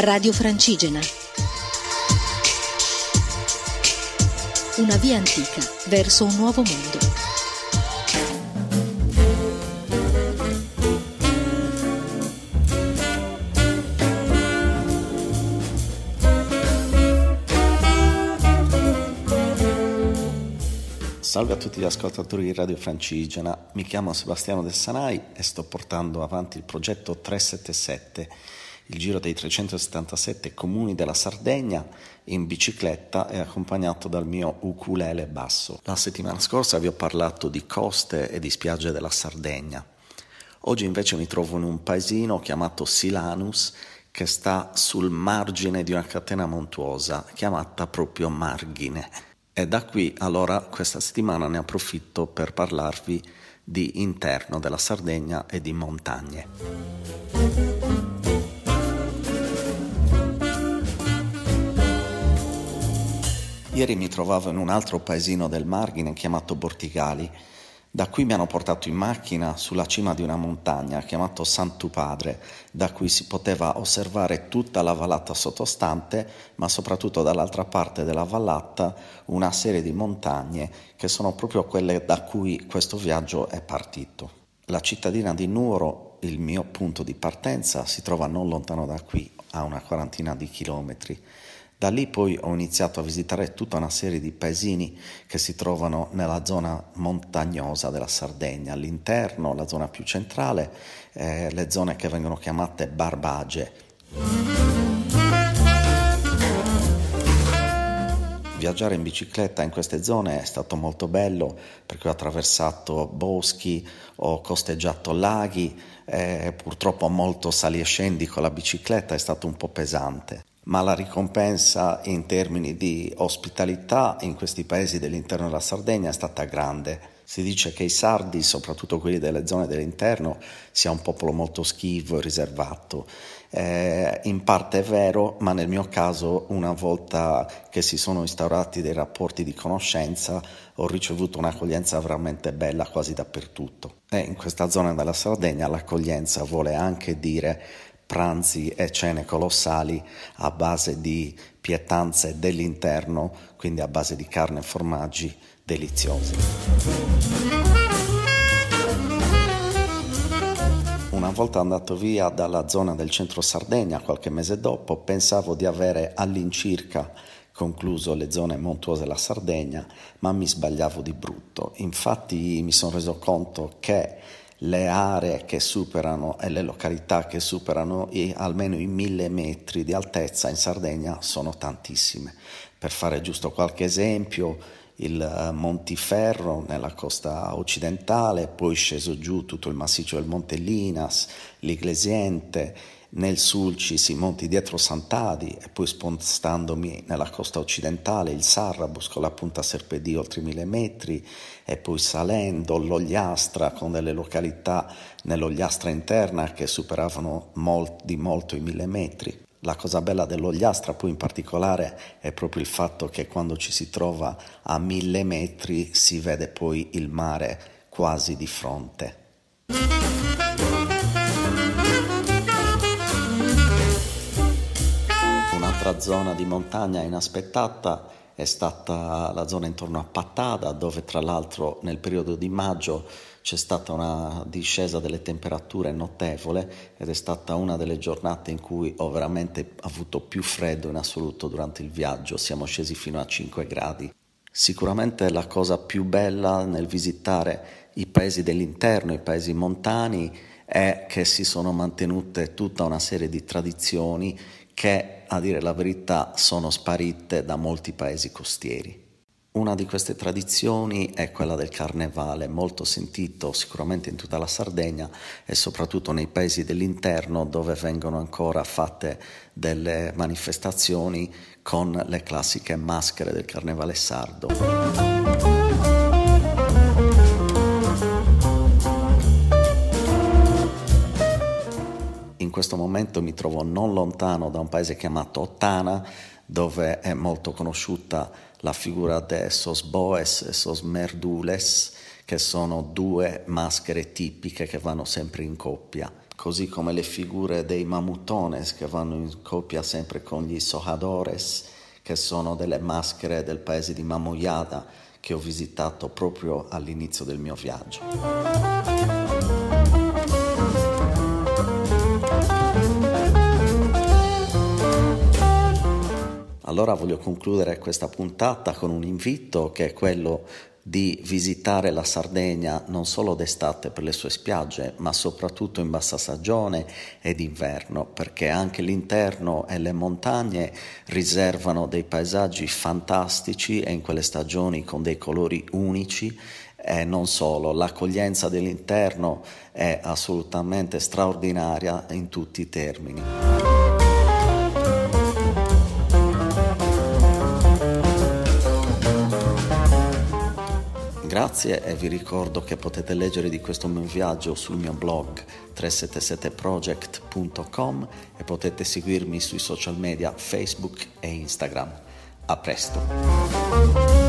Radio Francigena. Una via antica verso un nuovo mondo. Salve a tutti gli ascoltatori di Radio Francigena, mi chiamo Sebastiano Del Sanai e sto portando avanti il progetto 377, il giro dei 377 comuni della Sardegna in bicicletta e accompagnato dal mio ukulele basso. La settimana scorsa vi ho parlato di coste e di spiagge della Sardegna. Oggi invece mi trovo in un paesino chiamato Silanus che sta sul margine di una catena montuosa chiamata proprio Margine e da qui allora questa settimana ne approfitto per parlarvi di interno della Sardegna e di montagne. Ieri mi trovavo in un altro paesino del Margine chiamato Bortigali da qui mi hanno portato in macchina sulla cima di una montagna chiamato Santu Padre, da cui si poteva osservare tutta la vallata sottostante, ma soprattutto dall'altra parte della vallata una serie di montagne che sono proprio quelle da cui questo viaggio è partito. La cittadina di Nuoro, il mio punto di partenza, si trova non lontano da qui, a una quarantina di chilometri. Da lì poi ho iniziato a visitare tutta una serie di paesini che si trovano nella zona montagnosa della Sardegna, all'interno, la zona più centrale, eh, le zone che vengono chiamate barbage. Viaggiare in bicicletta in queste zone è stato molto bello perché ho attraversato boschi, ho costeggiato laghi, eh, purtroppo molto sali e scendi con la bicicletta è stato un po' pesante ma la ricompensa in termini di ospitalità in questi paesi dell'interno della Sardegna è stata grande. Si dice che i sardi, soprattutto quelli delle zone dell'interno, sia un popolo molto schivo e riservato. Eh, in parte è vero, ma nel mio caso, una volta che si sono instaurati dei rapporti di conoscenza, ho ricevuto un'accoglienza veramente bella quasi dappertutto. E in questa zona della Sardegna l'accoglienza vuole anche dire pranzi e cene colossali a base di pietanze dell'interno, quindi a base di carne e formaggi deliziosi. Una volta andato via dalla zona del centro Sardegna, qualche mese dopo, pensavo di avere all'incirca concluso le zone montuose della Sardegna, ma mi sbagliavo di brutto. Infatti mi sono reso conto che le aree che superano e le località che superano i, almeno i mille metri di altezza in Sardegna sono tantissime. Per fare giusto qualche esempio, il eh, Montiferro nella costa occidentale, poi sceso giù tutto il massiccio del Monte Linas, l'Iglesiente, nel Sulcis i monti dietro Sant'Adi e poi spostandomi nella costa occidentale il Sarrabus con la punta Serpedì oltre mille metri e poi salendo l'Ogliastra con delle località nell'Ogliastra interna che superavano molt, di molto i mille metri. La cosa bella dell'Ogliastra poi in particolare è proprio il fatto che quando ci si trova a mille metri si vede poi il mare quasi di fronte. Un'altra zona di montagna inaspettata è stata la zona intorno a Pattada, dove tra l'altro nel periodo di maggio c'è stata una discesa delle temperature notevole ed è stata una delle giornate in cui ho veramente avuto più freddo in assoluto durante il viaggio, siamo scesi fino a 5 gradi. Sicuramente la cosa più bella nel visitare i paesi dell'interno, i paesi montani, è che si sono mantenute tutta una serie di tradizioni che, a dire la verità, sono sparite da molti paesi costieri. Una di queste tradizioni è quella del carnevale, molto sentito sicuramente in tutta la Sardegna e soprattutto nei paesi dell'interno dove vengono ancora fatte delle manifestazioni con le classiche maschere del carnevale sardo. Questo momento mi trovo non lontano da un paese chiamato Ottana, dove è molto conosciuta la figura de Sos Boes e Sos Merdules, che sono due maschere tipiche che vanno sempre in coppia. così come le figure dei mamutones che vanno in coppia sempre con gli sohadores, che sono delle maschere del paese di Mamoyada che ho visitato proprio all'inizio del mio viaggio. Allora voglio concludere questa puntata con un invito che è quello di visitare la Sardegna non solo d'estate per le sue spiagge, ma soprattutto in bassa stagione ed inverno, perché anche l'interno e le montagne riservano dei paesaggi fantastici e in quelle stagioni con dei colori unici e non solo, l'accoglienza dell'interno è assolutamente straordinaria in tutti i termini. Grazie e vi ricordo che potete leggere di questo mio viaggio sul mio blog 377project.com e potete seguirmi sui social media Facebook e Instagram. A presto!